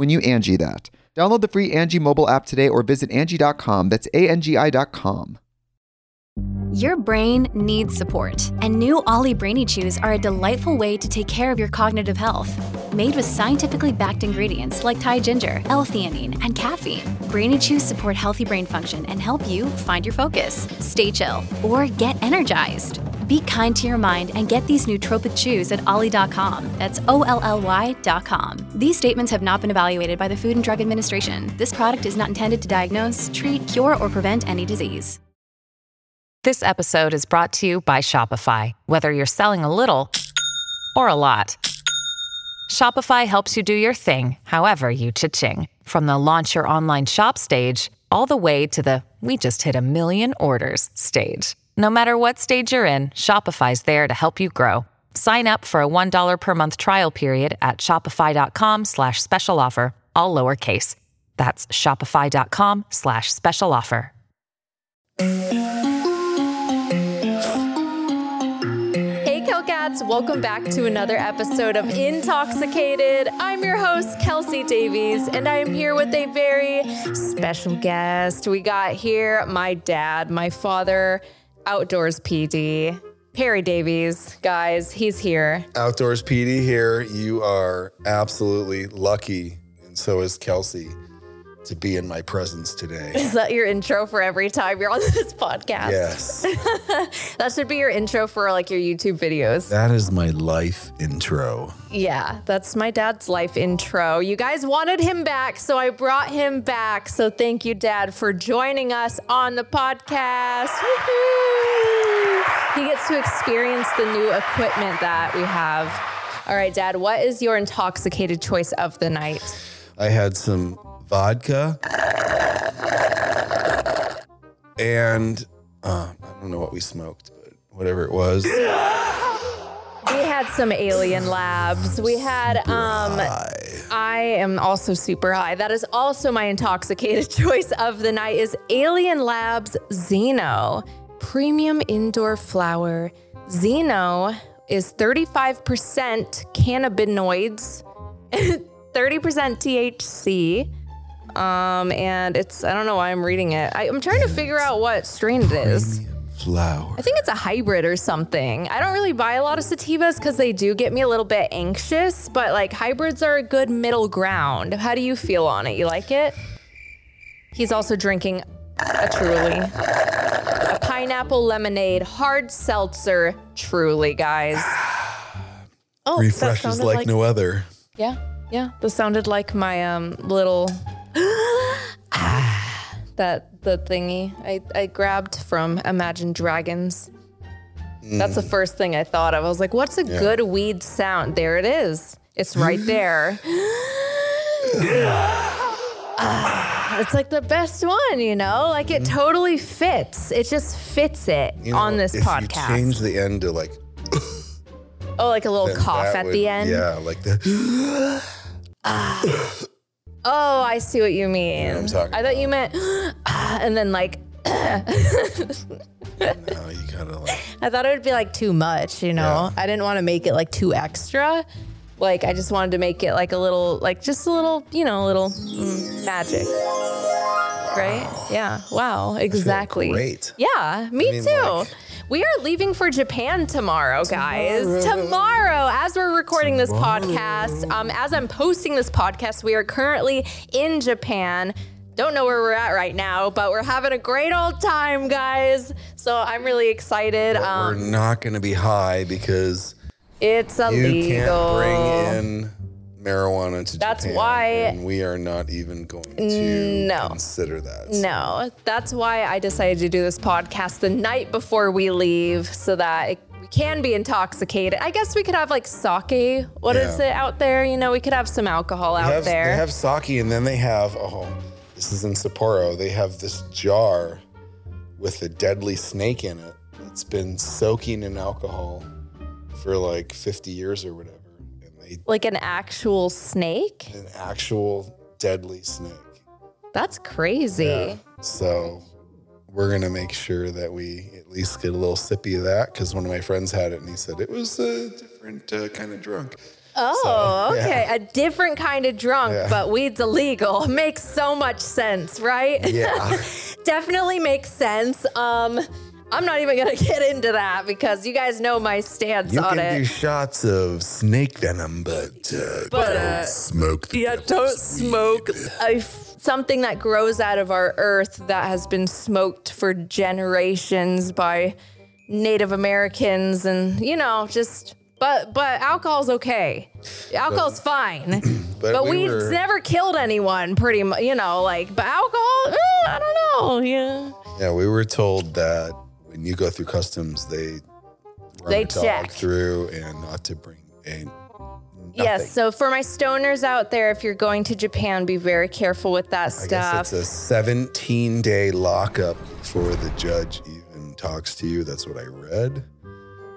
when you Angie that. Download the free Angie mobile app today or visit Angie.com. That's A-N-G-I.com. Your brain needs support, and new OLLY Brainy Chews are a delightful way to take care of your cognitive health. Made with scientifically backed ingredients like Thai ginger, L-theanine, and caffeine, Brainy Chews support healthy brain function and help you find your focus, stay chill, or get energized. Be kind to your mind and get these nootropic chews at olly.com. That's O L L Y.com. These statements have not been evaluated by the Food and Drug Administration. This product is not intended to diagnose, treat, cure, or prevent any disease. This episode is brought to you by Shopify. Whether you're selling a little or a lot, Shopify helps you do your thing, however you cha-ching. From the launch your online shop stage, all the way to the we just hit a million orders stage. No matter what stage you're in, Shopify's there to help you grow. Sign up for a $1 per month trial period at shopify.com slash special offer, all lowercase. That's shopify.com slash special offer. Hey, Kelcats, welcome back to another episode of Intoxicated. I'm your host, Kelsey Davies, and I am here with a very special guest. We got here my dad, my father, outdoors PD, Perry Davies. Guys, he's here. Outdoors PD here. You are absolutely lucky, and so is Kelsey, to be in my presence today. Is that your intro for every time you're on this podcast? Yes, That should be your intro for like your YouTube videos. that is my life intro. Yeah, that's my dad's life intro. You guys wanted him back, so I brought him back. So thank you, Dad, for joining us on the podcast. Woohoo! He gets to experience the new equipment that we have. All right, Dad, what is your intoxicated choice of the night? I had some vodka and uh, I don't know what we smoked, but whatever it was. We had some alien labs. We had um I am also super high. That is also my intoxicated choice of the night is Alien Labs Xeno Premium Indoor Flower. Xeno is 35% cannabinoids, 30% THC. Um, and it's I don't know why I'm reading it. I, I'm trying to figure out what strain it is. Flower. I think it's a hybrid or something. I don't really buy a lot of sativas because they do get me a little bit anxious, but like hybrids are a good middle ground. How do you feel on it? You like it? He's also drinking a truly. A pineapple lemonade hard seltzer truly, guys. Oh, Refreshes sounded like, no other. Yeah, yeah. This sounded like my um little that the thingy I, I grabbed from Imagine Dragons. That's the mm. first thing I thought of. I was like, what's a good weed sound? There it is. It's right there. Ah, it's like the best one, you know? Like it mm-hmm. totally fits. It just fits it You know, on this if podcast. You change the end to like oh, like a little then cough that at would- the end. Yeah, like the. Ah. Ah. Oh, I see what you mean. I'm talking I thought you meant, and then like now you gotta like. I thought it would be like too much, you know. Yeah. I didn't want to make it like too extra. Like I just wanted to make it like a little, like just a little, you know, a little mm, magic. Right? Yeah. Wow. Exactly. great. Yeah. Me mean, too. like- we are leaving for Japan tomorrow, guys. Tomorrow, as we're recording this podcast, um, as I'm posting this podcast, we are currently in Japan. Don't know where we're at right now, but we're having a great old time, guys. So I'm really excited. We're Um, not gonna be high because it's illegal. you can't bring in marijuana to That's Japan, why- and we are not even going to No. consider that. No, that's why I decided to do this podcast the night before we leave so that it, we can be intoxicated. I guess we could have like sake. What is Yeah. it out there? You know, we could have some alcohol They out have, there. They have sake, and then they have oh, this is in Sapporo. They have this jar with a deadly snake in it that's been soaking in alcohol for like 50 years or whatever, like an actual snake? an actual deadly snake. That's crazy. So we're gonna make sure that we at least get a little sippy of that because one of my friends had it and he said it was a different uh, kind of drunk. Oh, So, okay. yeah. A different kind of drunk, Yeah. but weed's illegal. Makes so much sense, right? Yeah. Definitely makes sense. Um, I'm not even gonna get into that because you guys know my stance You on can it. do shots of snake venom, but, uh, But, don't uh, smoke. The Yeah, don't smoke a f- something that grows out of our earth that has been smoked for generations by Native Americans and you know just but but alcohol's okay. Alcohol's fine. But But, we were- never killed anyone pretty much, you know, like but alcohol, eh, I don't know. Yeah. Yeah, we were told that when you go through customs, they run They check. through and not to bring a Yes, so for my stoners out there, if you're going to Japan, be very careful with that I stuff. guess it's a 17 day lockup before the judge even talks to you. That's what I read.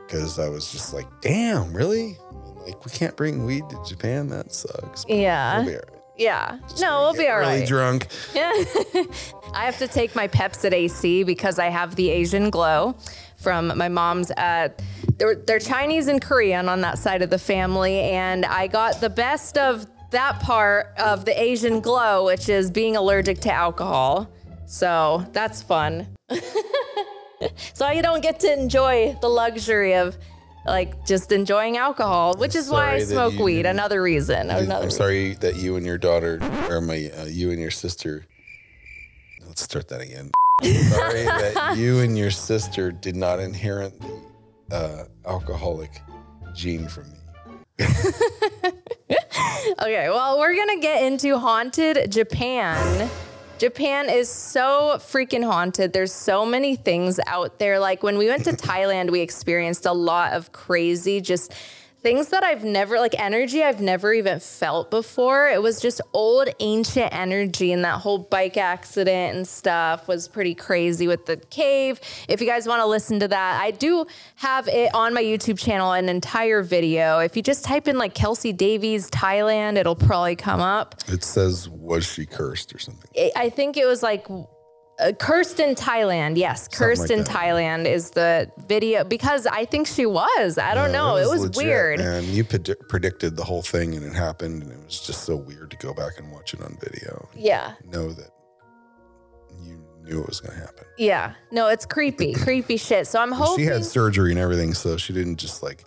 Because I was just like, damn, really? Like, we can't bring weed to Japan? That sucks. But Yeah. We'll be all right. yeah. Just No, we'll be all really right. drunk. Yeah. I have to take my Pepcid AC because I have the Asian glow from my mom's. Uh, they're, they're Chinese and Korean on that side of the family, and I got the best of that part of the Asian glow, which is being allergic to alcohol. So that's fun. so I don't get to enjoy the luxury of like just enjoying alcohol, which is why I smoke you weed. Another reason. Another I'm sorry that you and your daughter, or my, uh, you and your sister, let's start that again. sorry that you and your sister did not inherit the uh, alcoholic gene from me. Okay, well, we're gonna get into haunted Japan. Japan is so freaking haunted. There's so many things out there. Like when we went to Thailand, we experienced a lot of crazy, just things that I've never, like energy I've never even felt before. It was just old, ancient energy, and that whole bike accident and stuff was pretty crazy with the cave. If you guys want to listen to that, I do have it on my YouTube channel, an entire video. If you just type in like Kelsey Davies Thailand, it'll probably come up. It says, was she cursed or something? I- I think it was like uh, cursed in Thailand. Yes, cursed like in that. Thailand is the video because I think she was. I don't know. It was, legit, weird. And you pred- predicted the whole thing and it happened. And it was just so weird to go back and watch it on video. Yeah. Know that you knew it was going to happen. Yeah. No, it's creepy, creepy shit. So I'm hoping. She had surgery and everything, so she didn't just like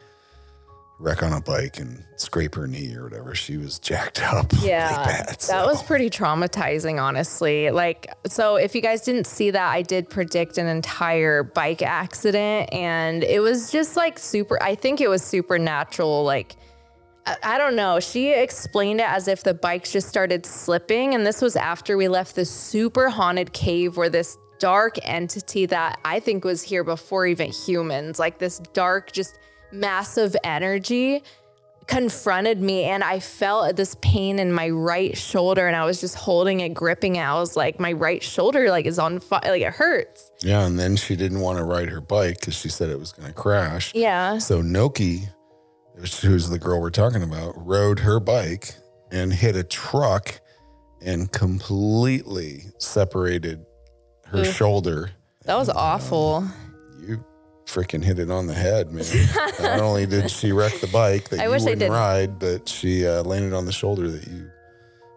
wreck on a bike and scrape her knee or whatever. She was jacked up. Yeah, like that, that was pretty traumatizing, honestly. Like, so if you guys didn't see that, I did predict an entire bike accident, and it was just like super. I think it was supernatural. Like, I, I don't know. She explained it as if the bikes just started slipping, and this was after we left this super haunted cave where this dark entity that I think was here before even humans, like this dark, just massive energy confronted me and I felt this pain in my right shoulder and I was just holding it, gripping it. I was like, my right shoulder like is on fire, like it hurts. Yeah, and then she didn't want to ride her bike because she said it was going to crash. Yeah. So Noki, who's the girl we're talking about, rode her bike and hit a truck and completely separated her shoulder. That was uh, awful. You freaking hit it on the head, man. Not only did she wreck the bike that I you wish wouldn't didn't. ride, but she uh, landed on the shoulder that you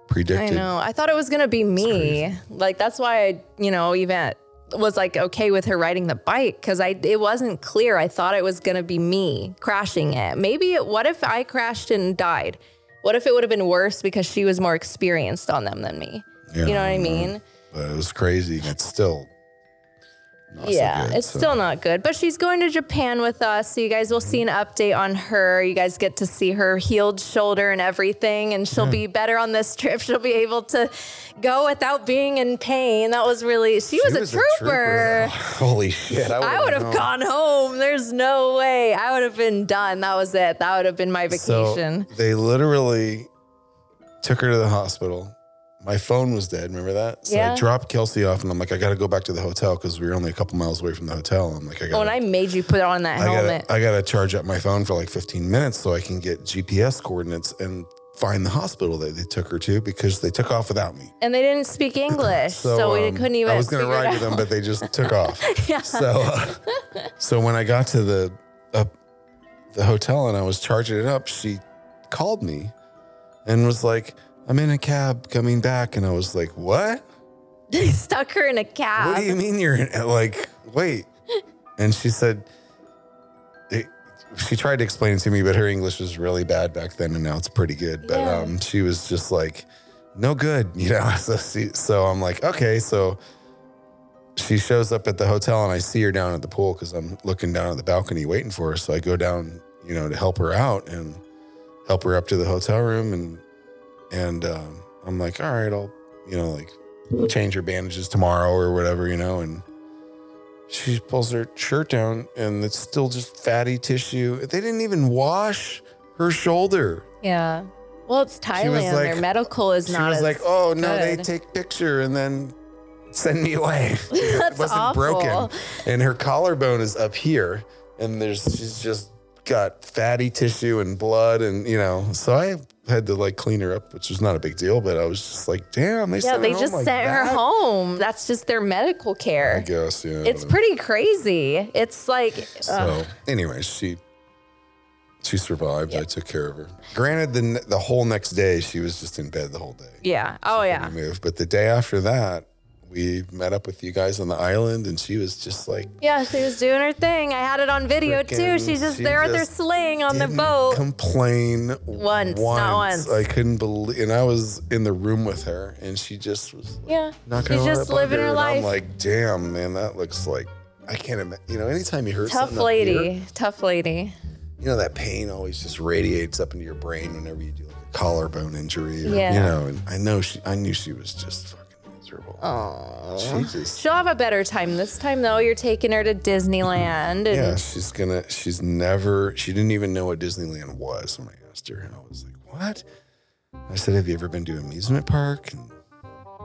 predicted. I know. I thought it was gonna be me. Like that's why I, you know, even was like okay with her riding the bike because I it wasn't clear. I thought it was gonna be me crashing it. Maybe it, what if I crashed and died? What if it would have been worse because she was more experienced on them than me? Yeah, you know what I I mean? But it was crazy. It's still. Not so yeah, good, it's so- still not good. But she's going to Japan with us, so you guys will see an update on her. You guys get to see her healed shoulder and everything, and she'll be better on this trip. She'll be able to go without being in pain. That was really she, was, She a trooper. Holy shit! I would have gone home. There's no way. I would have been done. That was it. That would have been my vacation. So they literally took her to the hospital. My phone was dead. Remember that? So Yeah. I dropped Kelsey off, and I'm like, I got to go back to the hotel because we were only a couple miles away from the hotel. I'm like, I got. oh, and I made you put on that I helmet. gotta, I gotta charge up my phone for like 15 minutes so I can get GPS coordinates and find the hospital that they took her to because they took off without me. and they didn't speak English, so, we um, couldn't even. I was gonna ride with them, but they just took off. yeah. So, uh, so when I got to the uh, the hotel and I was charging it up, she called me and was like, "I'm in a cab coming back," and I was like, "What? They stuck her in a cab. What do you mean you're in, like wait?" And she said. It, she tried to explain it to me, but her English was really bad back then, and now it's pretty good. But Yeah. um, she was just like, "No good," you know. So, she, so I'm like, "Okay." So she shows up at the hotel and I see her down at the pool because I'm looking down at the balcony waiting for her. So I go down, you know, to help her out and help her up to the hotel room and and um, I'm like, all right, I'll you know like change her bandages tomorrow or whatever, you know. And she pulls her shirt down and it's still just fatty tissue. They didn't even wash her shoulder. Yeah. Well, it's Thailand. like- Their medical is She not. She was as like, "Oh no, they take picture and then send me away." it That's wasn't awful. broken, and her collarbone is up here, and there's she's just got fatty tissue and blood, and you know, so I had to like clean her up, which was not a big deal, but I was just like, "Damn, they Yeah, they just like sent her that?" home. That's just their medical care. I guess, yeah. It's pretty crazy. It's like, So, ugh. anyways, she she survived. I took care of her. Granted, the the whole next day she was just in bed the whole day. yeah. Oh, yeah. we moved. But the day after that, we met up with you guys on the island, and she was just like Yeah, she was doing her thing. I had it on video too. She's just she there with her sling on the boat. Complain Once, not once. I couldn't believe, and I was in the room with her, and she just was yeah. not She's gonna just let it bug living her and life. I'm like, damn, man, that looks like I can't imagine. You know, anytime you hurt Tough something up here, lady. Tough lady. you know that pain always just radiates up into your brain whenever you do like a collarbone injury. Or, Yeah. You know, and I know she, I knew she was just fucking miserable. Oh. She just. She'll have a better time this time though. You're taking her to Disneyland and Yeah, she's gonna. She's never. She didn't even know what Disneyland was when I asked her, and I was like, "What?" I said, "Have you ever been to an amusement park?" And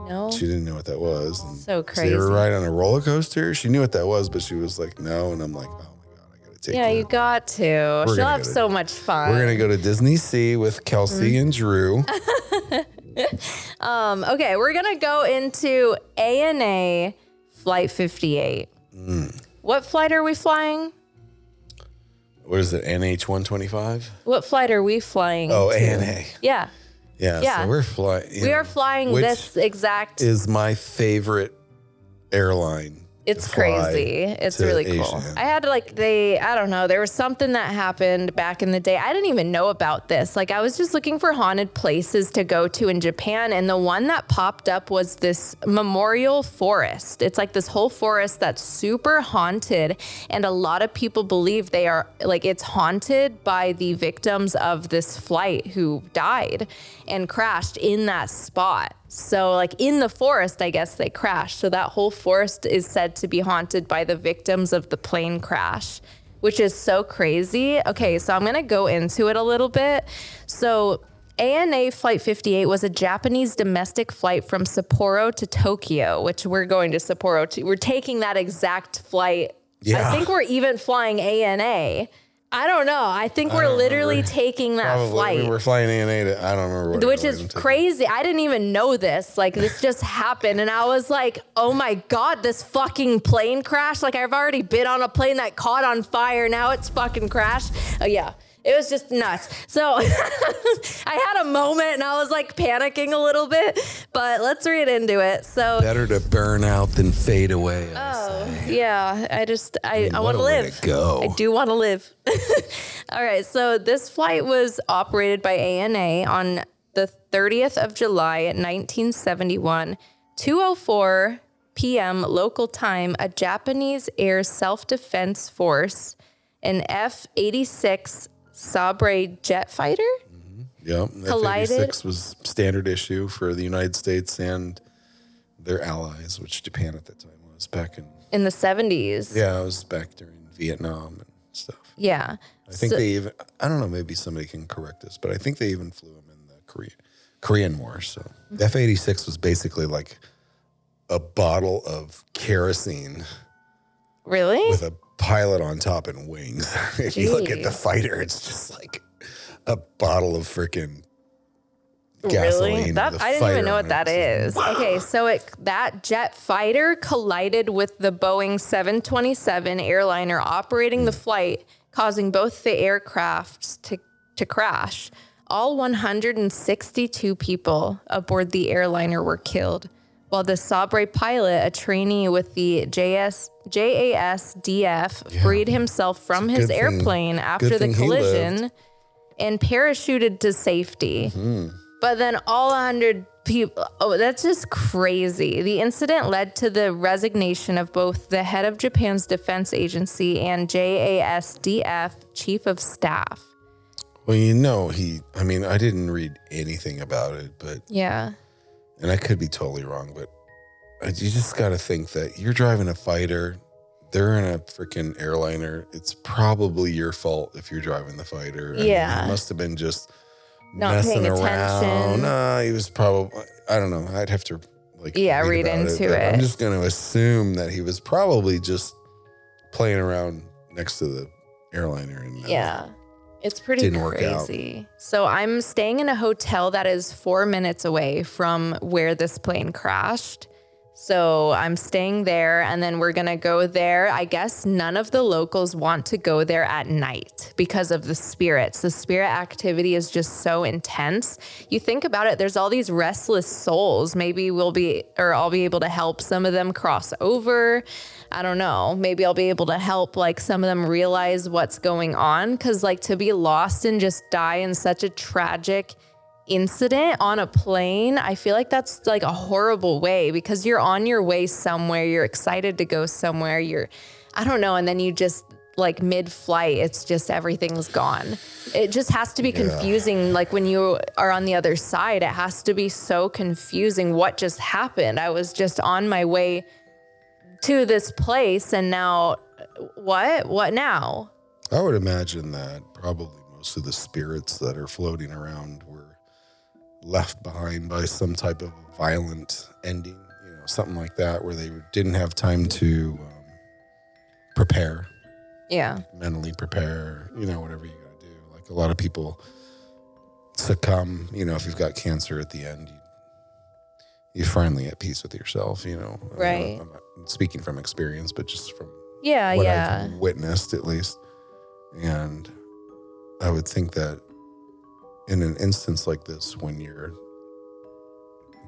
no. she didn't know what that was. And So "Did you ever crazy. ride on a roller coaster? She knew what that was, but she was like, "No." And I'm like, "Oh my god, I gotta take Yeah, you." you got to. She'll gonna have go to- so much fun. We're gonna go to Disney Sea with Kelsey Mm-hmm. and Drew. Um, okay, we're gonna go into ANA Flight 58. Mm. What flight are we flying? what is it? NH one twenty five. What flight are we flying? Oh, to? ANA. Yeah, Yeah. Yeah. So we're flying. we are flying this exact. Is my favorite airline. It's crazy. It's really cool. I had to like they I don't know, there was something that happened back in the day. I didn't even know about this. Like I was just looking for haunted places to go to in Japan and the one that popped up was this memorial forest. It's like this whole forest that's super haunted and a lot of people believe they are like it's haunted by the victims of this flight who died and crashed in that spot. So, like in the forest, I guess they crashed. So, that whole forest is said to be haunted by the victims of the plane crash, which is so crazy. Okay, so I'm gonna go into it a little bit. So, ANA Flight 58 was a Japanese domestic flight from Sapporo to Tokyo, which we're going to Sapporo to. We're taking that exact flight. Yeah. I think we're even flying ANA. I don't know. I think we're literally remember. taking that Probably flight. we were flying ANA to, I don't remember which is crazy. I didn't even know this. Like this just happened, and I was like, "Oh my god, this fucking plane crashed!" Like I've already been on a plane that caught on fire. Now it's fucking crashed. Oh yeah. It was just nuts. So I had a moment and I was like panicking a little bit, but let's read into it. So Better to burn out than fade away. I Oh, say. yeah. I just I, I, what want to live. go. I do want to live. All right. So this flight was operated by ANA on the 30th of July at 1971, 2:04 p.m. local time. A Japanese air self-defense force, an F-86 Sabre jet fighter. Mm-hmm. Yep. Collided. F-86 was standard issue for the United States and their allies, which Japan at that time was back in. In the 70s. Yeah, it was back during Vietnam and stuff. Yeah. I think they even. I don't know. Maybe somebody can correct us, but I think they even flew them in the Korean Korean War. So the F eighty six was basically like a bottle of kerosene Really? with a pilot on top and wings. if you look at the fighter, it's just like a bottle of freaking gasoline. Really? That I didn't even know what that is. that It's just- is. Okay, so it that jet fighter collided with the Boeing 727 airliner operating Hmm. the flight, causing both the aircrafts to to crash. All 162 people aboard the airliner were killed, while the Sabre pilot, a trainee with the JS JASDF, freed himself from his thing- airplane after the collision and parachuted to safety. Mm-hmm. But then all 100 people, oh, that's just crazy. The incident led to the resignation of both the head of Japan's defense agency and JASDF chief of staff. Well, you know, he. I mean, I didn't read anything about it, but Yeah. And I could be totally wrong, but I- you just got to think that you're driving a fighter. They're in a freaking airliner. It's probably your fault if you're driving the fighter. I Yeah. he must have been just Not messing paying around. Nah, he was probably. I don't know. I'd have to like. Yeah, read about into it. I'm just going to assume that he was probably just playing around next to the airliner and uh, Yeah. It's pretty Didn't crazy. So I'm staying in a hotel that is four minutes away from where this plane crashed. So I'm staying there and then we're going to go there. I guess none of the locals want to go there at night because of the spirits. The spirit activity is just so intense. You think about it, there's all these restless souls. Maybe we'll be, or I'll be able to help some of them cross over. I don't know. Maybe I'll be able to help like some of them realize what's going on. Cause like to be lost and just die in such a tragic incident on a plane, I feel like that's like a horrible way because you're on your way somewhere, you're excited to go somewhere, you're, I don't know, and then you just like mid flight, it's just everything's gone. It just has to be confusing. Like when you are on the other side, it has to be so confusing what just happened. I was just on my way to this place and now what? What now? I would imagine that probably most of the spirits that are floating around were left behind by some type of violent ending, you know, something like that, where they didn't have time to um, prepare, Yeah. mentally prepare, you know, whatever you got to do. Like a lot of people succumb, you know, if you've got cancer at the end, you, you're finally at peace with yourself, you know. I don't Right. I'm not speaking from experience, but just from Yeah. what yeah. I've witnessed at least. And I would think that in an instance like this, when you're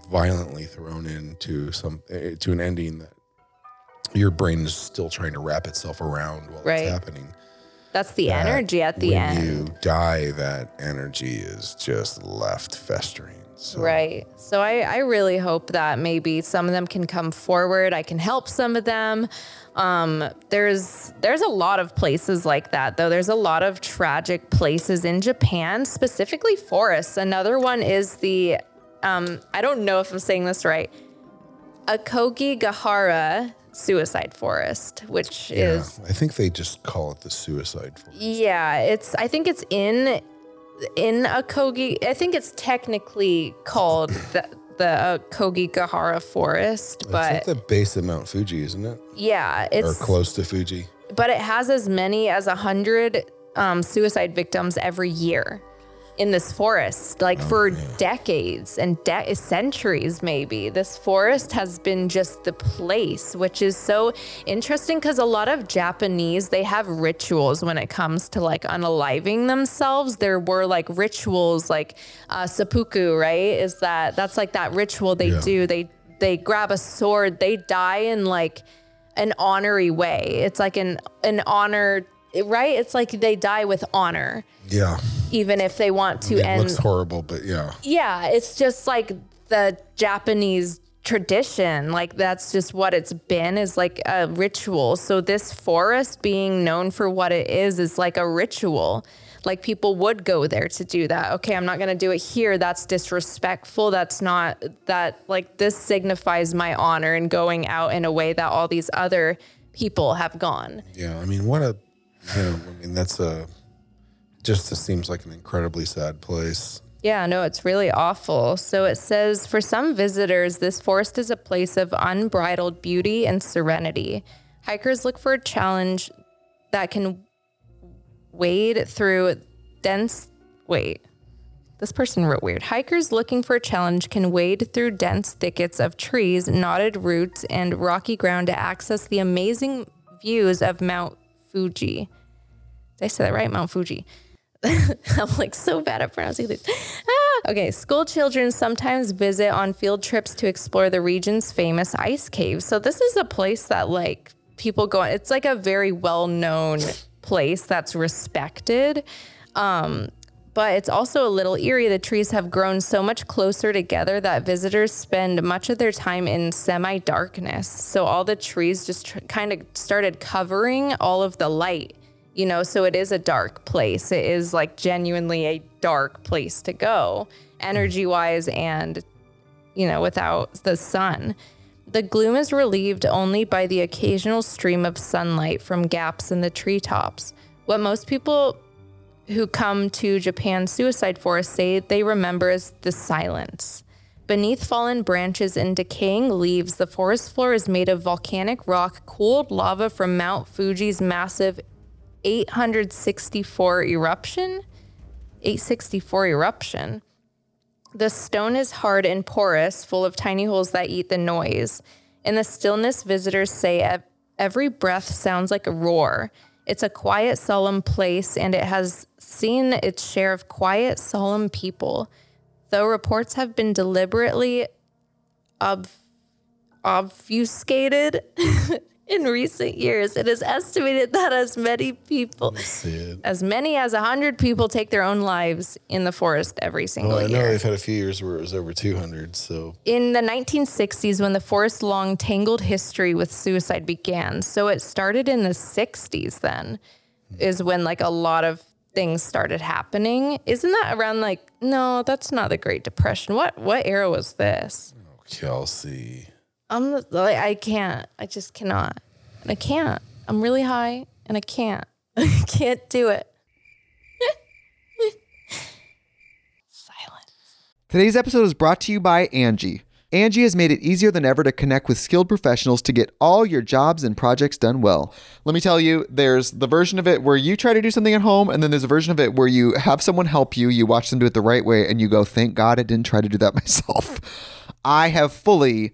violently thrown into some eh, to an ending that your brain is still trying to wrap itself around while Right. it's happening. That's the that energy at the when end. you die, that energy is just left festering. So, Right. So I, I really hope that maybe some of them can come forward. I can help some of them. Um, there's there's a lot of places like that though. There's a lot of tragic places in Japan, specifically forests. Another one is the um, I don't know if I'm saying this right. Akogigahara suicide forest, which Yeah, is I think they just call it the suicide forest. yeah, it's I think it's in in Akogi. I think it's technically called the the Akogigahara forest, It's but at the base of Mount Fuji, isn't it? yeah, it's Or close to Fuji. but it has as many as a hundred um, suicide victims every year in this forest, like for decades and de- centuries, maybe. This forest has been just the place, which is so interesting because a lot of Japanese they have rituals when it comes to like unaliving themselves. There were like rituals, like uh, seppuku, right? Is that that's like that ritual they Yeah. do? They they grab a sword, they die in like an honorary way. It's like an an honor, right? It's like they die with honor Yeah. even if they want to It end. looks horrible, but yeah. yeah, it's just like the Japanese tradition. Like that's just what it's been is like a ritual. So this forest being known for what it is is like a ritual. Like people would go there to do that. Okay, I'm not going to do it here. That's disrespectful. That's not that like this signifies my honor and going out in a way that all these other people have gone. Yeah. I mean, what a, I mean, that's a, just it seems like an incredibly sad place. Yeah, no, it's really awful. So it says for some visitors, this forest is a place of unbridled beauty and serenity. Hikers look for a challenge that can wade through dense. Wait, this person wrote weird. Hikers looking for a challenge can wade through dense thickets of trees, knotted roots, and rocky ground to access the amazing views of Mount Fuji. Did I say that right? Mount Fuji. I'm like so bad at pronouncing these. Ah! Okay, school children sometimes visit on field trips to explore the region's famous ice caves. So this is a place that like people go. It's like a very well known place that's respected. Um, but it's also a little eerie. The trees have grown so much closer together that visitors spend much of their time in semi darkness. So all the trees just tr- kind of started covering all of the light, you know, so it is a dark place. It is like genuinely a dark place to go, energy wise, and, you know, without the sun. The gloom is relieved only by the occasional stream of sunlight from gaps in the treetops. What most people who come to Japan's suicide forest say they remember is the silence. Beneath fallen branches and decaying leaves, the forest floor is made of volcanic rock, cooled lava from Mount Fuji's massive 864 eruption. 864 eruption. The stone is hard and porous, full of tiny holes that eat the noise. In the stillness, visitors say every breath sounds like a roar. It's a quiet, solemn place, and it has seen its share of quiet, solemn people. Though reports have been deliberately ob- obfuscated in recent years, it is estimated that as many people, as many as 100 people take their own lives in the forest every single Well, I know year. they've had a few years where it was over 200. So in the 1960s when the forest long tangled history with suicide began. So it started in the 60s then hmm. is when like a lot of things started happening. Isn't that around like no, that's not the Great Depression. What what era was this? Oh, Kelsey. I'm like I can't. I just cannot. I can't. I'm really high and I can't. I can't do it. Silence. Today's episode is brought to you by Angie. Angie has made it easier than ever to connect with skilled professionals to get all your jobs and projects done well. Let me tell you, there's the version of it where you try to do something at home, and then there's a version of it where you have someone help you, you watch them do it the right way, and you go, thank God I didn't try to do that myself. I have fully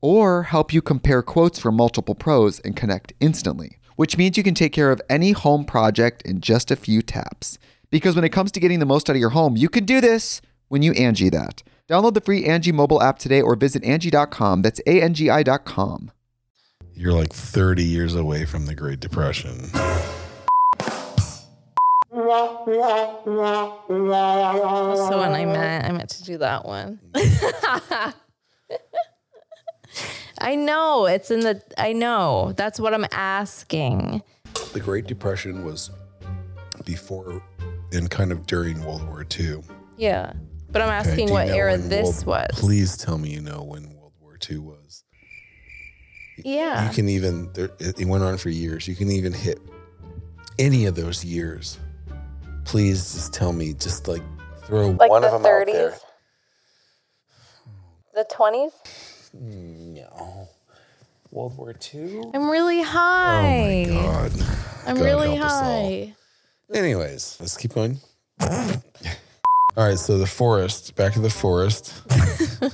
or help you compare quotes from multiple pros and connect instantly, which means you can take care of any home project in just a few taps. Because when it comes to getting the most out of your home, you can do this when you Angie that. Download the free Angie mobile app today or visit Angie.com. That's A-N-G-I dot com. You're like 30 years away from the Great Depression. That's the one I meant. I meant to do that one. I know. It's in the I know. That's what I'm asking. The Great Depression was before and kind of during World War II. Yeah. But I'm asking do you what era this World- was. Please tell me you know when World War II was. Yeah. You can even, there, it it went on for years. You can even hit any of those years. Please just tell me, just like throw like one the of them out there. 30s. The 20s? No. World War II? I'm really high. Oh my God. I'm God really help us all. high. Anyways, let's keep going. All right, so the forest. Back to the forest.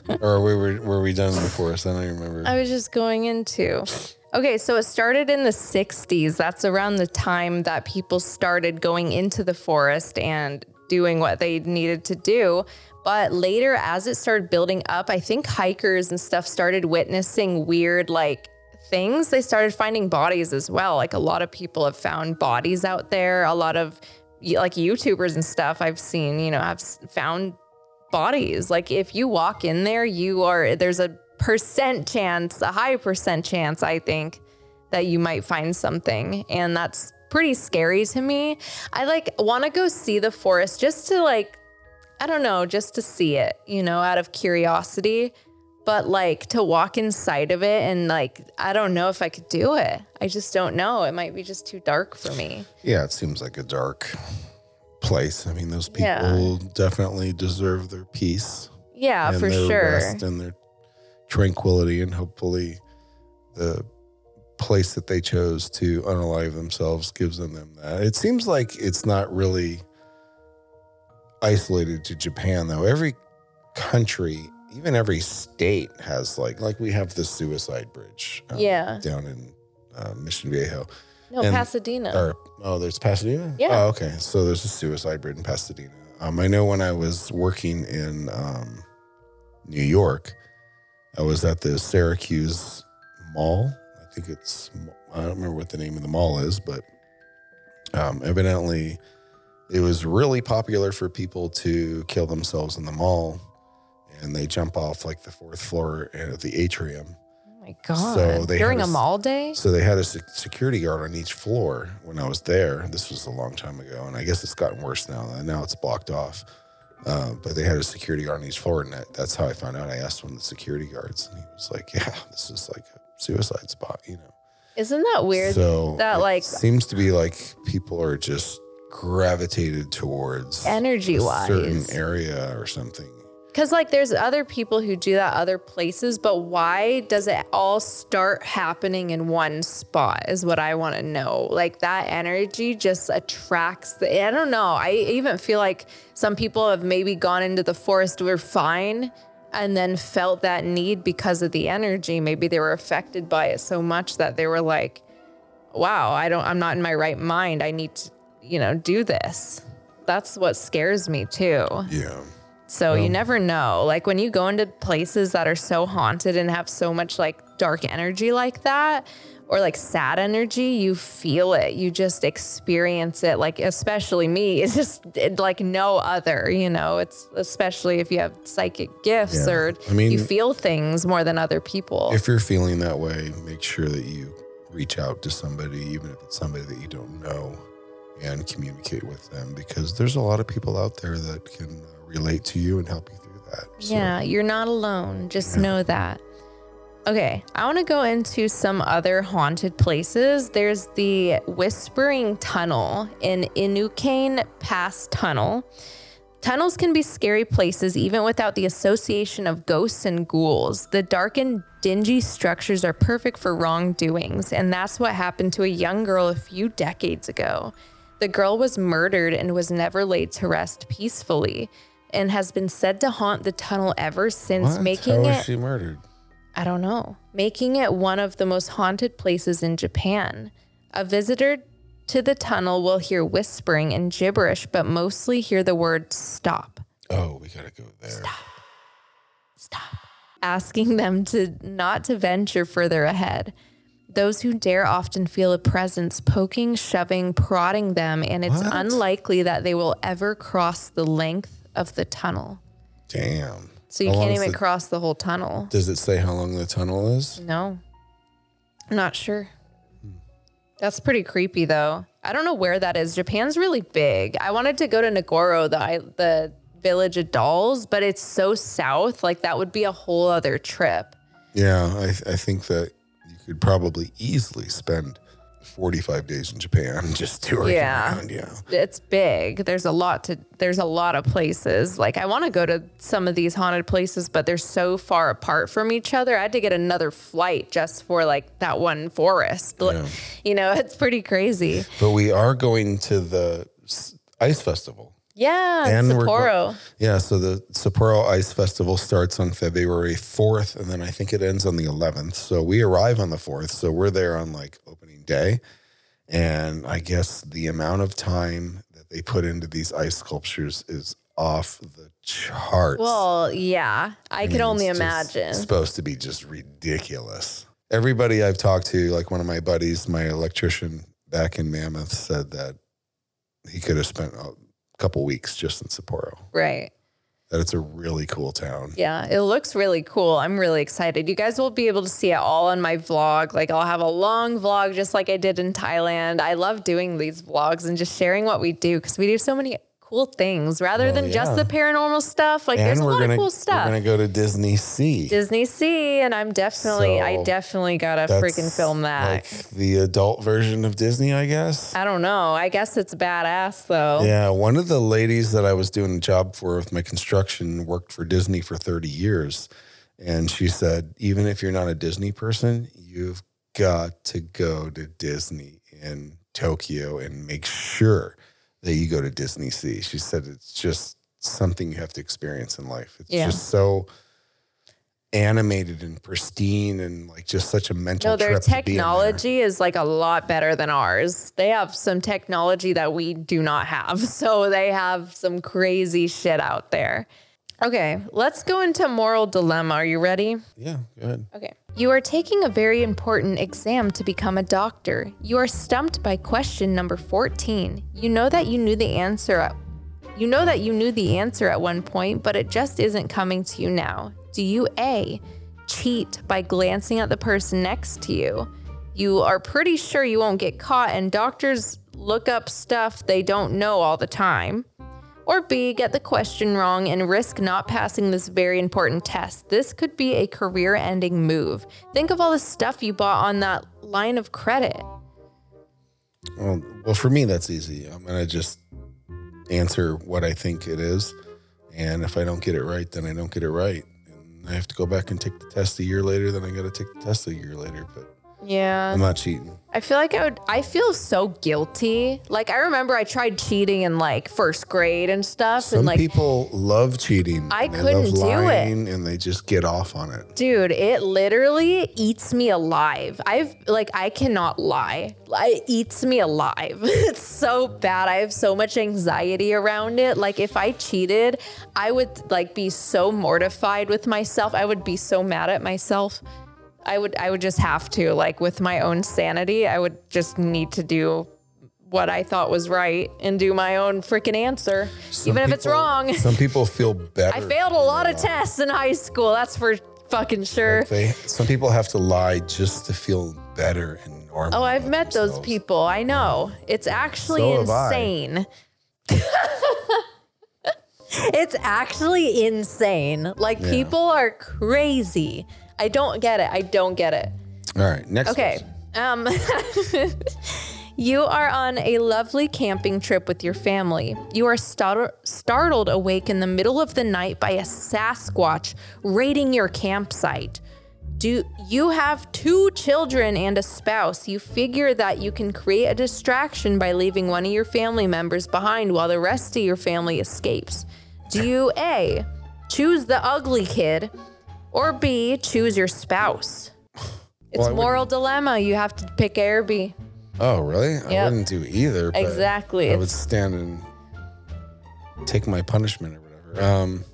or we were were we done in the forest? I don't even remember. I was just going into. Okay, so it started in the 60s. That's around the time that people started going into the forest and doing what they needed to do. But later, as it started building up, I think hikers and stuff started witnessing weird, like, things. They started finding bodies as well. Like, a lot of people have found bodies out there. A lot of, like, YouTubers and stuff I've seen, you know, have found bodies. Like if you walk in there, you are there's a percent chance, a high percent chance, I think, that you might find something. And that's pretty scary to me. I like want to go see the forest just to like I don't know, just to see it, you know, out of curiosity. But like to walk inside of it and like I don't know if I could do it. I just don't know. It might be just too dark for me. yeah, it seems like a dark place. I mean, those people Yeah. definitely deserve their peace Yeah, for sure. rest and their tranquility, and hopefully, the place that they chose to unalive themselves gives them, them that. It seems like it's not really isolated to Japan, though. Every country, even every state, has like like we have the suicide bridge. um, Yeah. down in uh, Mission Viejo. No, And- Pasadena. Or oh, there's Pasadena. Yeah. Oh, okay. So there's a suicide bridge in Pasadena. Um, I know when I was working in um, New York, I was at the Syracuse Mall. I think it's I don't remember what the name of the mall is, but um, evidently it was really popular for people to kill themselves in the mall, and they jump off like the fourth floor at the atrium. Oh my god! So they During a a mall day. So they had a security guard on each floor when I was there. This was a long time ago, and I guess it's gotten worse now. Now it's blocked off. Uh, but they had a security guard on each floor, and that, that's how I found out. I asked one of the security guards, and he was like, "Yeah, this is like a suicide spot," you know. Isn't that weird? So that it like seems to be like people are just gravitated towards energy a certain area or something. Because like there's other people who do that other places, but why does it all start happening in one spot? Is what I want to know. Like that energy just attracts the. I don't know. I even feel like some people have maybe gone into the forest were fine. And then felt that need because of the energy. Maybe they were affected by it so much that they were like, wow, I don't, I'm not in my right mind. I need to, you know, do this. That's what scares me too. Yeah. So you never know. Like when you go into places that are so haunted and have so much like dark energy like that, or like sad energy, you feel it. You just experience it. Like especially me, it's just like no other. You know, it's especially if you have psychic gifts Yeah. or I mean- you feel things more than other people. If you're feeling that way, make sure that you reach out to somebody, even if it's somebody that you don't know, and communicate with them because there's a lot of people out there that can uh, relate to you and help you through that. So, Yeah, you're not alone. Just know that. Okay, I want to go into some other haunted places. There's the Whispering Tunnel in Inukane Pass Tunnel. Tunnels can be scary places even without the association of ghosts and ghouls. The dark and dingy structures are perfect for wrongdoings, and that's what happened to a young girl a few decades ago. The girl was murdered and was never laid to rest peacefully and has been said to haunt the tunnel ever since, What? making How it was she murdered? I don't know, making it one of the most haunted places in Japan. A visitor to the tunnel will hear whispering and gibberish, but mostly hear the word stop, Oh, we gotta go there. Stop. Stop. Asking them to not to venture further ahead. Those who dare often feel a presence poking, shoving, prodding them, and it's What? unlikely that they will ever cross the length of the tunnel. Damn. So you How long can't is even the- cross the whole tunnel. Does it say how long the tunnel is? No. I'm not sure. That's pretty creepy though. I don't know where that is. Japan's really big. I wanted to go to Nagoro, the i- the village of dolls, but it's so south. Like that would be a whole other trip. Yeah, I, I think that could probably easily spend 45 days in Japan just touring Yeah. around. Yeah. It's big. There's a lot to there's a lot of places. Like I want to go to some of these haunted places, but they're so far apart from each other. I had to get another flight just for like that one forest. Yeah. You know, it's pretty crazy. But we are going to the ice festival. Yeah, And Sapporo. Yeah, so the Sapporo Ice Festival starts on February 4th, and then I think it ends on the 11th. So we arrive on the 4th. So we're there on like opening day. And I guess the amount of time that they put into these ice sculptures is off the charts. Well, yeah, I, could mean, only imagine. supposed to be just ridiculous. Everybody I've talked to, like one of my buddies, my electrician back in Mammoth, said that he could have spent couple weeks just in Sapporo. right. That it's a really cool town. Yeah, it looks really cool. I'm really excited. You guys will be able to see it all on my vlog. Like I'll have a long vlog just like I did in Thailand. I love doing these vlogs and just sharing what we do because we do so many cool things rather than just the paranormal stuff. Like there's a lot gonna of cool stuff. we're gonna go to Disney Sea. Disney Sea, and I'm definitely, I definitely gotta freaking film that. Like the adult version of Disney, I guess. I don't know. I guess it's badass though. Yeah, one of the ladies that I was doing a job for with my construction worked for Disney for 30 years. And she said, even if you're not a Disney person, you've got to go to Disney in Tokyo and make sure that you go to Disney Sea. She said it's just something you have to experience in life. It's Yeah. just so animated and pristine and like just such a mental No, their trip to be in there. technology is like a lot better than ours. They have some technology that we do not have. So they have some crazy shit out there. Okay, let's go into moral dilemma. Are you ready? Yeah, go ahead. Okay. You are taking a very important exam to become a doctor. You are stumped by question number 14. You know that you knew the answer at you know that you knew the answer at one point, but it just isn't coming to you now. Do you A, cheat by glancing at the person next to you? You are pretty sure you won't get caught, and doctors look up stuff they don't know all the time. Or B, get the question wrong and risk not passing this very important test. This could be a career ending move. Think of all the stuff you bought on that line of credit. Well, well, for me, that's easy. I'm gonna just answer what I think it is, and if I don't get it right, then I don't get it right, and I have to go back and take the test a year later. Then I got to take the test a year later. But Yeah. I'm not cheating. I feel like I would, I feel so guilty. Like, I remember I tried cheating in like first grade and stuff. Some and like, people love cheating. I and they couldn't love do it. lying, and they just get off on it. Dude, it literally eats me alive. I've like I cannot lie. It eats me alive. It's so bad. I have so much anxiety around it. Like if I cheated, I would like be so mortified with myself. I would be so mad at myself. I would I would just have to like with my own sanity, I would just need to do what I thought was right and do my own freaking answer, Some even if it's wrong. Some people feel better. I failed a lot of tests in high school. That's for fucking sure. They, some people have to lie just to feel better and normal. Oh, I've met those people. I know. It's actually So insane. it's actually insane. Like people are crazy. I don't get it. I don't get it. All right, next. Okay. Um You are on a lovely camping trip with your family. You are startled awake in the middle of the night by a Sasquatch raiding your campsite. Do you have two children and a spouse? You figure that you can create a distraction by leaving one of your family members behind while the rest of your family escapes. Do you A, choose the ugly kid, or B, choose your spouse? It's Well, moral dilemma. You have to pick A or B. Oh, really? I wouldn't do either. but Exactly. I would stand and take my punishment or whatever. Um,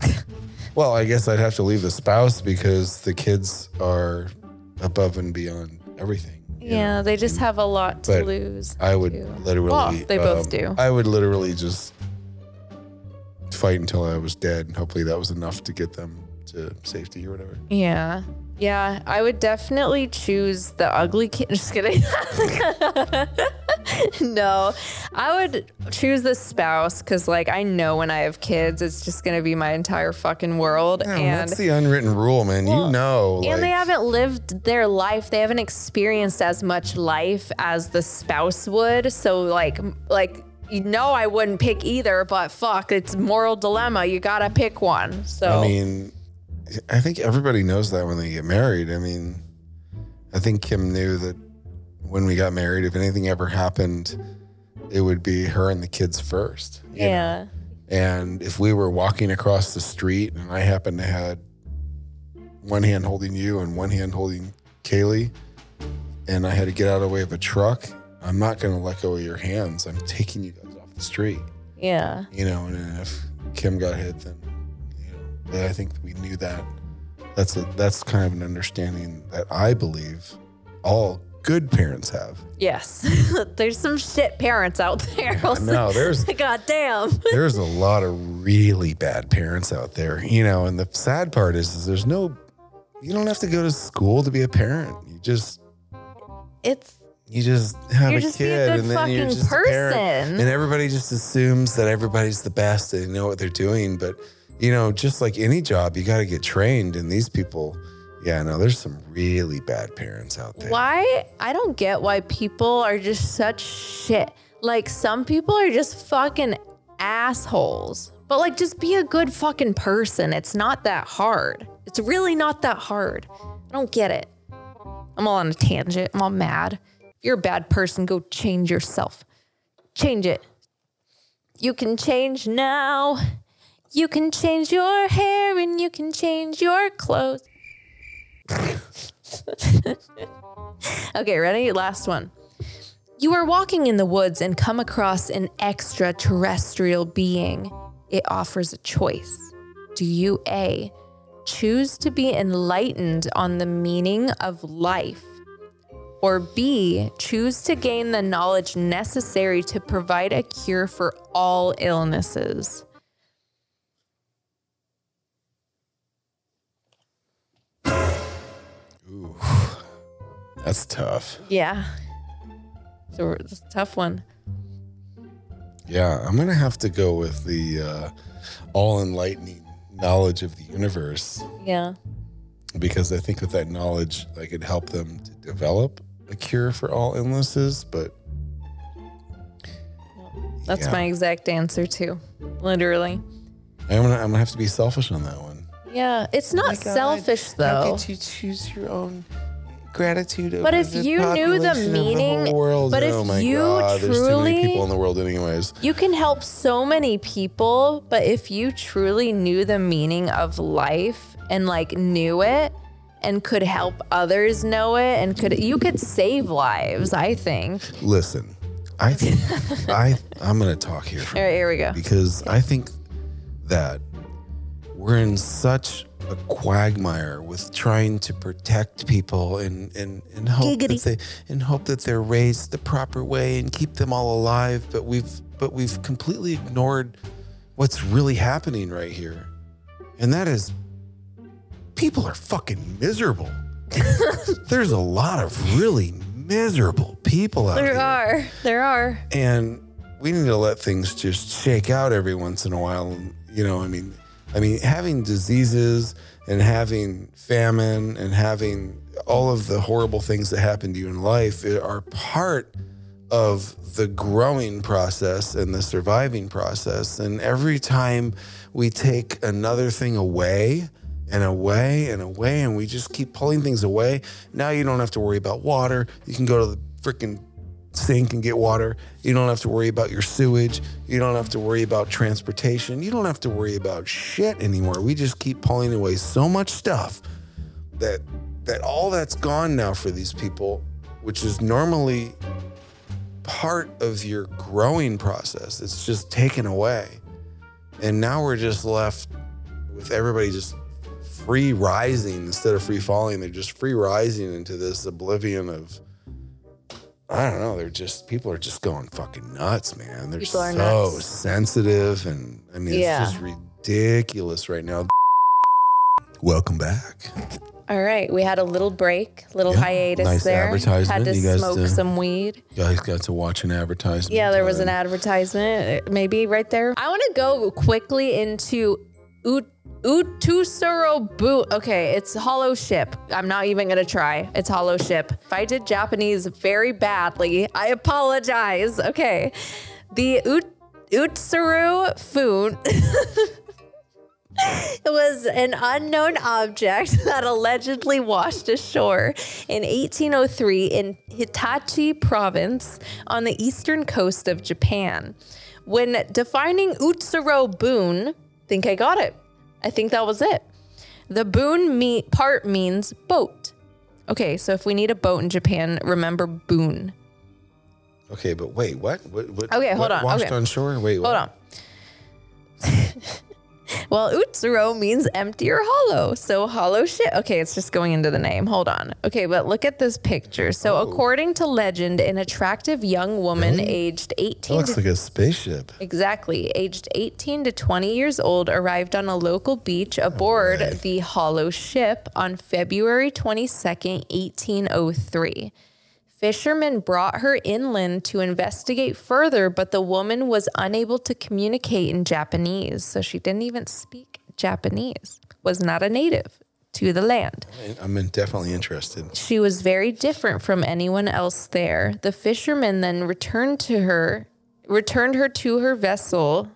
well, I guess I'd have to leave the spouse because the kids are above and beyond everything. Yeah, know? they just have a lot to But lose. I would too. literally. Well, they both um, do. I would literally just fight until I was dead, and hopefully that was enough to get them to safety or whatever. Yeah. Yeah, I would definitely choose the ugly kid. Just kidding. no, I would choose the spouse because, like, I know when I have kids, it's just gonna be my entire fucking world, Yeah, and that's the unwritten rule, man. Well, you know, and they haven't lived their life. They haven't experienced as much life as the spouse would. So, like, like you know, I wouldn't pick either. But fuck, it's moral dilemma. You gotta pick one. So I mean, I think everybody knows that when they get married. I mean, I think Kim knew that when we got married, if anything ever happened, it would be her and the kids first. you know? yeah. And if we were walking across the street and I happened to had one hand holding you and one hand holding Kaylee, and I had to get out of the way of a truck, I'm not going to let go of your hands. I'm taking you guys off the street Yeah. you know, and if Kim got hit, then. But I think we knew that. That's a that's kind of an understanding that I believe all good parents have. Yes. There's some shit parents out there. No, there's God damn. there's a lot of really bad parents out there, you know. And the sad part is, is there's no, you don't have to go to school to be a parent. You just It's you just have a just a kid, good and then you're just a parent, person. and everybody just assumes that everybody's the best and they know what they're doing. But you know, just like any job, you got to get trained. And these people, yeah, no, there's some really bad parents out there. why I don't get why people are just such shit. Like some people are just fucking assholes. But like just be a good fucking person. It's not that hard. It's really not that hard. I don't get it. I'm all on a tangent. I'm all mad. If you're a bad person, go change yourself. Change it. You can change now. You can change your hair and you can change your clothes. okay, ready? Last one. You are walking in the woods and come across an extraterrestrial being. It offers a choice. Do you A, choose to be enlightened on the meaning of life? Or B, choose to gain the knowledge necessary to provide a cure for all illnesses? That's tough. Yeah. So it's a tough one. Yeah, I'm gonna have to go with the uh, all enlightening knowledge of the universe Yeah. because I think with that knowledge, I could help them to develop a cure for all illnesses. But That's Yeah. my exact answer too. Literally. I'm gonna I'm gonna have to be selfish on that one. Yeah, it's not selfish though. How could you choose your own gratitude? But if you knew the meaning- but if oh my you God, there's too many truly- people in the world, anyways. You can help so many people, but if you truly knew the meaning of life and like knew it and could help others know it and could you could save lives, I think. Listen, I think I I'm gonna talk here for All right, here we go. because I think that we're in such a quagmire with trying to protect people and and, and hope that they and hope that they're raised the proper way and keep them all alive but we've but we've completely ignored what's really happening right here and that is people are fucking miserable there's a lot of really miserable people out There There are. There are. and we need to let things just shake out every once in a while. You know, I mean, I mean, having diseases and having famine and having all of the horrible things that happen to you in life are part of the growing process and the surviving process. And every time we take another thing away and away and away, and we just keep pulling things away, now you don't have to worry about water. You can go to the freaking sink and get water. You don't have to worry about your sewage. You don't have to worry about transportation. You don't have to worry about shit anymore. We just keep pulling away so much stuff that that all that's gone now for these people, which is normally part of your growing process. It's just taken away. And now we're just left with everybody just free rising instead of free falling. They're just free rising into this oblivion of I don't know. They're just people are just going fucking nuts, man. They're People are so nuts. sensitive, and I mean, Yeah. it's just ridiculous right now. Welcome back. All right, we had a little break, little Yeah, hiatus nice there. advertisement. Had to You guys smoke did- some weed. You guys got to watch an advertisement. Yeah, there was an uh, advertisement, uh, maybe right there. I want to go quickly into Ut- Utusuro. Okay, it's Hollow Ship. I'm not even gonna try. It's Hollow Ship. If I did Japanese very badly, I apologize. Okay, the Ut- Utsuru Foon. It was an unknown object that allegedly washed ashore in 1803 in Hitachi province on the eastern coast of Japan. When defining Utsuro boon, think I got it. I think that was it. The boon me- part means boat. Okay, so if we need a boat in Japan, remember boon. Okay, but wait, what? What? what Okay, hold what on, Washed okay. on shore? Wait, Hold what? on. well, utsuro means empty or hollow. So hollow shit. Okay, it's just going into the name. Hold on. Okay, but look at this picture. So Oh. according to legend, an attractive young woman aged That 18 looks to like a spaceship. Exactly. Aged 18 to 20 years old, arrived on a local beach aboard the Hollow Ship on February 22nd, 1803. Fishermen brought her inland to investigate further, but the woman was unable to communicate in Japanese. So she didn't even speak Japanese, was not a native to the land. I'm definitely interested. She was very different from anyone else there. The fishermen then returned to her, returned her to her vessel.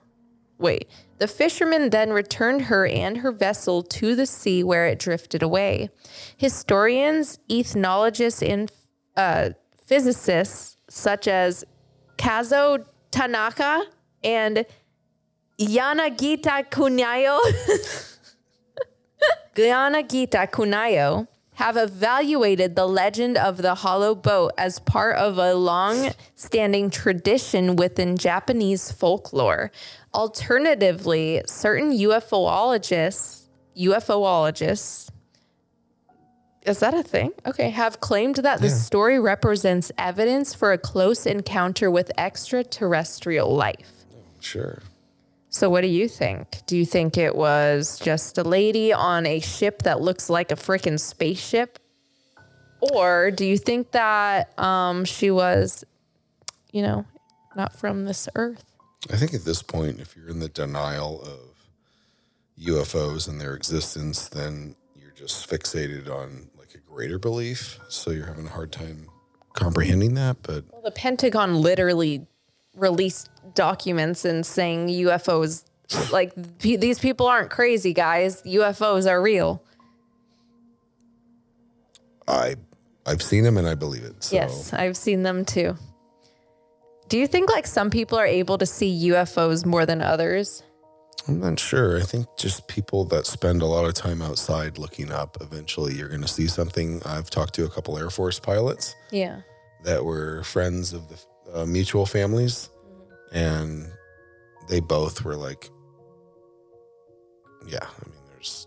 Wait, the fishermen then returned her and her vessel to the sea where it drifted away. Historians, ethnologists, and uh, physicists such as Kazuo Tanaka and Yanagita Kunayo Gyanagita Kunayo have evaluated the legend of the hollow boat as part of a long standing tradition within Japanese folklore. Alternatively, certain UFOologists, UFOologists, is that a thing? Okay, have claimed that the story represents evidence for a close encounter with extraterrestrial life. Sure. So, what do you think? Do you think it was just a lady on a ship that looks like a freaking spaceship? Or do you think that um, she was, you know, not from this earth? I think at this point, if you're in the denial of UFOs and their existence, then you're just fixated on like a greater belief. So you're having a hard time comprehending that. But Well, the Pentagon literally released documents and saying UFOs, like p- these people aren't crazy, guys. UFOs are real. I, I've seen them and I believe it. So Yes, I've seen them too. Do you think like some people are able to see UFOs more than others? I'm not sure. I think just people that spend a lot of time outside looking up, eventually you're going to see something. I've talked to a couple Air Force pilots Yeah. that were friends of the uh, mutual families, and they both were like, "Yeah, I mean, there's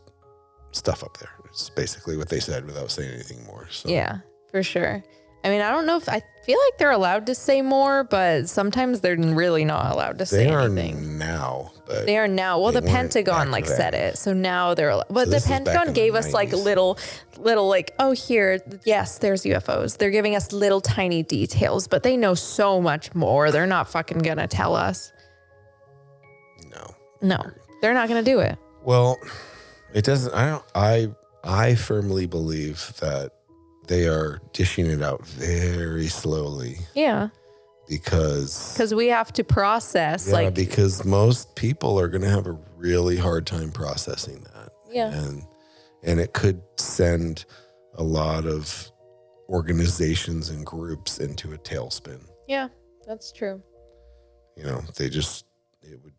stuff up there." It's basically what they said without saying anything more. So Yeah, for sure. I mean, I don't know if I feel like they're allowed to say more, but sometimes they're really not allowed to they say are anything. now, but They are now. Well, the Pentagon like said it, so now they're. al- But So the this is back Pentagon in the gave us like little, little like, oh here, yes, there's UFOs. They're giving us little tiny details, but they know so much more. They're not fucking gonna tell us. no. No, they're not gonna do it. Well, it doesn't. I don't. I I firmly believe that they are dishing it out very slowly Yeah, because because we have to process yeah, like because most people are going to have a really hard time processing that. Yeah. and and it could send a lot of organizations and groups into a tailspin. yeah, that's true. You know, they just it would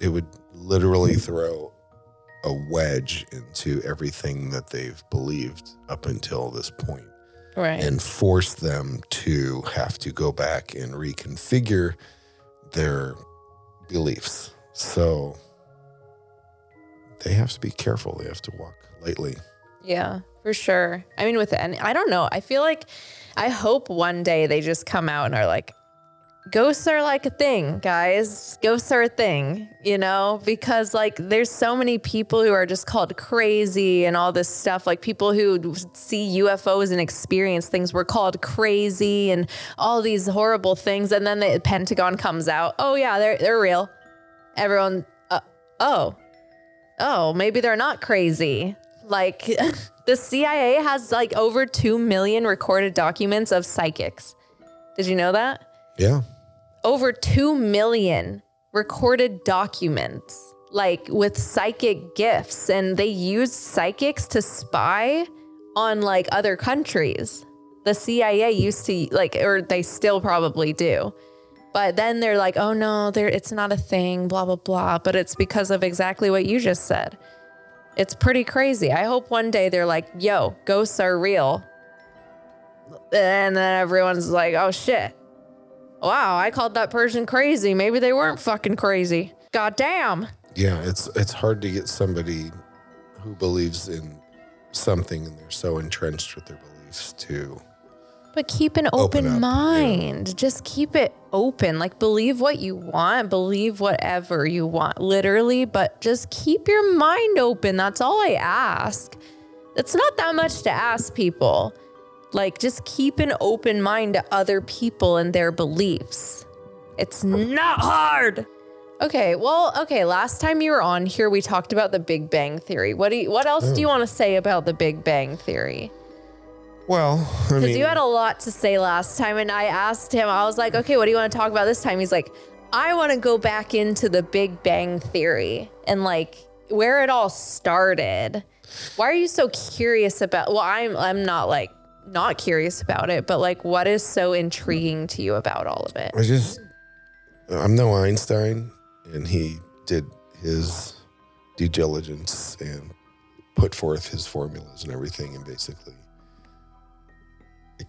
it would literally throw a wedge into everything that they've believed up until this point Right. and force them to have to go back and reconfigure their beliefs. So they have to be careful. They have to walk lightly. Yeah, for sure. I mean, with any, I don't know. I feel like, I hope one day they just come out and are like, ghosts are like a thing, guys. Ghosts are a thing, you know, because like there's so many people who are just called crazy and all this stuff. Like people who see UFOs and experience things were called crazy and all these horrible things. And then the Pentagon comes out. Oh, yeah, they're, they're real. Everyone, uh, oh, oh, maybe they're not crazy. Like the CIA has like over 2 million recorded documents of psychics. Did you know that? Yeah. Over 2 million recorded documents like with psychic gifts and they used psychics to spy on like other countries. The cia used to like or they still probably do. But then they're like oh no it's not a thing blah blah blah. But it's because of exactly what you just said. It's pretty crazy. I hope one day they're like yo ghosts are real. And then everyone's like oh shit Wow, I called that person crazy. Maybe they weren't fucking crazy. God damn. Yeah, it's it's hard to get somebody who believes in something and they're so entrenched with their beliefs to But keep an Open open, up, yeah. mind. Just keep it open. Like believe what you want, believe whatever you want, literally, but just keep your mind open. That's all I ask. It's not that much to ask people. Like just keep an open mind to other people and their beliefs. It's not hard. Okay, well, okay, last time you were on here we talked about the Big Bang theory. What do you what else do you hmm. want to say about the Big Bang theory? well, I Because mean, you had a lot to say last time, and I asked him, I was like, okay, what do you want to talk about this time? He's like, I want to go back into the Big Bang Theory and like where it all started. Why are you so curious about? Well, I'm I'm not like not curious about it, but like, what is so intriguing to you about all of it? I just I'm no Einstein and he did his due diligence and put forth his formulas and everything and basically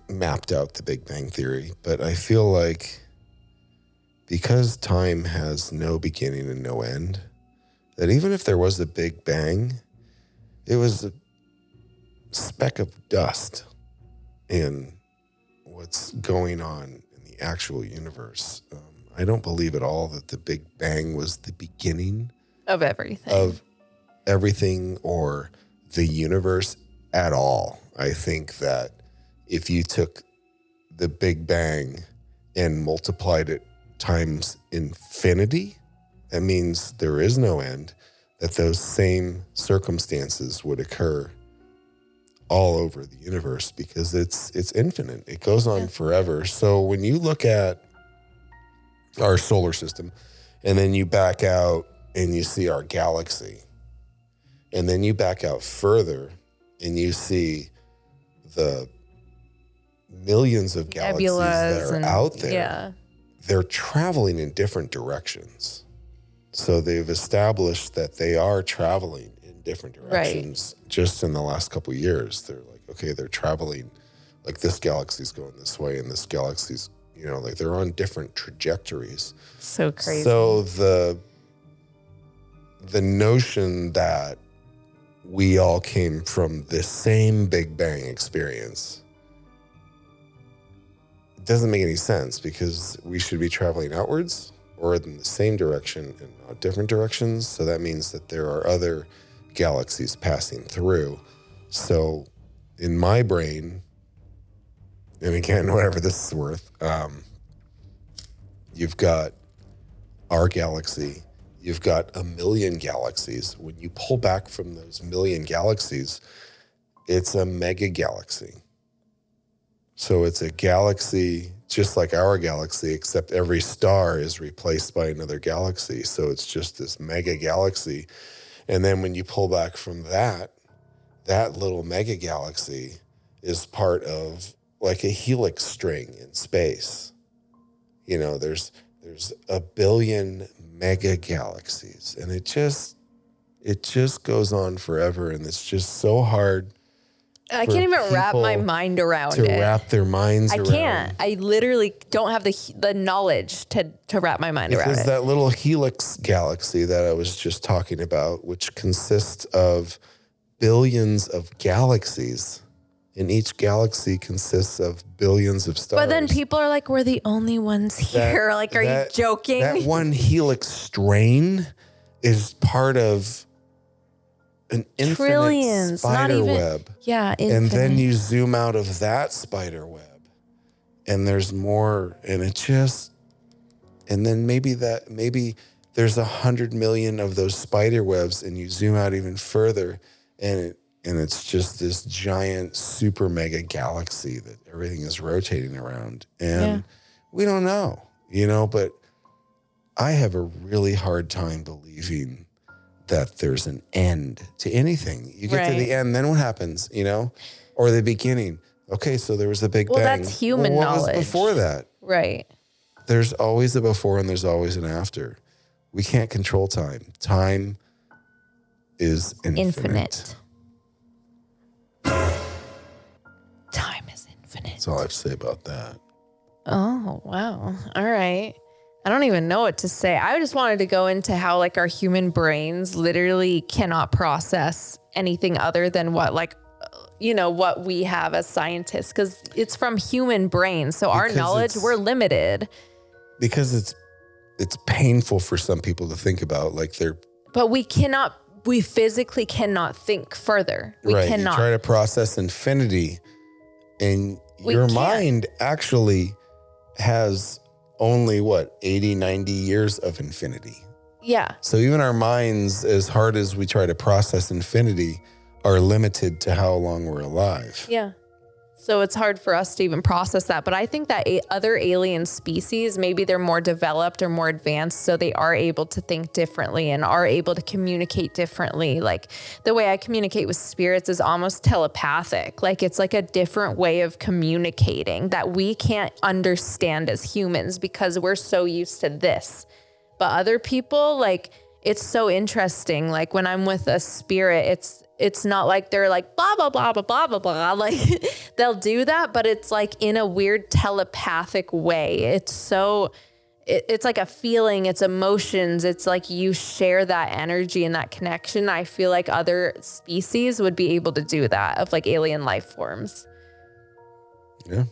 mapped out the Big Bang Theory. But I feel like because time has no beginning and no end, that even if there was a Big Bang, it was a speck of dust in what's going on in the actual universe. Um, I don't believe at all that the Big Bang was the beginning Of everything. of everything or the universe at all. I think that if you took the Big Bang and multiplied it times infinity, that means there is no end, that those same circumstances would occur all over the universe because it's it's infinite. It goes on forever. So when you look at our solar system and then you back out and you see our galaxy and then you back out further and you see the millions of galaxies that are and out there Yeah. they're traveling in different directions. So they've established that they are traveling in different directions just in the last couple of years. They're like, okay, they're traveling like this galaxy's going this way and this galaxy's, you know, like they're on different trajectories. So crazy. So the the notion that we all came from the same Big Bang experience doesn't make any sense because we should be traveling outwards or in the same direction and not different directions. So that means that there are other galaxies passing through. So in my brain, and again, whatever this is worth, um, you've got our galaxy, you've got a million galaxies. When you pull back from those million galaxies, it's a mega galaxy. So it's a galaxy just like our galaxy, except every star is replaced by another galaxy. So it's just this mega galaxy. And then when you pull back from that, that little mega galaxy is part of like a helix string in space. You know, there's there's a billion mega galaxies and it just it just goes on forever and it's just so hard I can't even wrap my mind around it. to it. wrap their minds I around. can't. I literally don't have the the knowledge to to wrap my mind around it. Was that little helix galaxy that I was just talking about, which consists of billions of galaxies, and each galaxy consists of billions of stars. but then people are like, "We're the only ones That- here." like, are that- you joking? That one helix strain is part of an infinite Trillions, not spider even- web. yeah, And then you zoom out of that spider web and there's more and it just and then maybe that maybe there's a hundred million of those spider webs and you zoom out even further and it and it's just this giant super mega galaxy that everything is rotating around and Yeah. we don't know you know but i have a really hard time believing that there's an end to anything you get to the end then what happens you know or the beginning okay so there was a big Well, bang that's human well, what knowledge. was before that right. there's always a before and there's always an after. We can't control time. Time is infinite. Infinite. Time is infinite. That's all I have to say about that. Oh, wow. All right. I don't even know what to say. I just wanted to go into how like our human brains literally cannot process anything other than what like uh, you know what we have as scientists cuz it's from human brains. So our Because knowledge we're limited, Because it's it's painful for some people to think about. Like they're but we cannot we physically cannot think further. We right. cannot. You try to process infinity and We your can't. mind actually has only what 80 90 years of infinity. yeah. So even our minds as hard as we try to process infinity are limited to how long we're alive. Yeah. So it's hard for us to even process that. But I think that other alien species, maybe they're more developed or more advanced, so they are able to think differently and are able to communicate differently. Like the way I communicate with spirits is almost telepathic. Like it's like a different way of communicating that we can't understand as humans because we're so used to this. But other people, like, it's so interesting. Like when I'm with a spirit, it's it's not like they're like blah blah blah blah blah blah blah. Like they'll do that, but it's like in a weird telepathic way. It's so it, it's like a feeling, it's emotions. It's like you share that energy and that connection. I feel like other species would be able to do that of like alien life forms Yeah.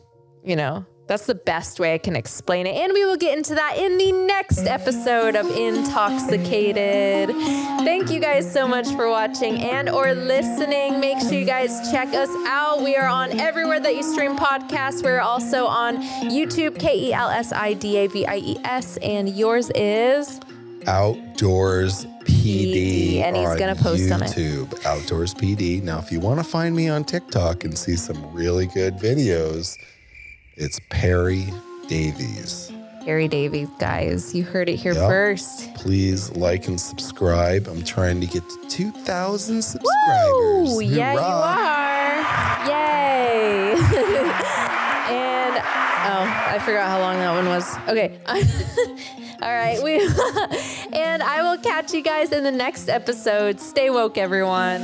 you know that's the best way i can explain it and we will get into that in the next episode of intoxicated thank you guys so much for watching and or listening make sure you guys check us out we are on everywhere that you stream podcasts we're also on youtube E k-e-l-s-i-d-a-v-i-e-s and yours is Outdoors PD. And he's gonna post on it. YouTube. Outdoors PD. Now, if you want to find me on TikTok and see some really good videos, it's Perry Davies. Perry Davies guys you heard it here Yep. first Please like and subscribe. I'm trying to get to 2,000 subscribers. Woo! Yeah, you are. Yay! and oh, I forgot how long that one was. Okay. All right. We and I will catch you guys in the next episode. Stay woke, everyone.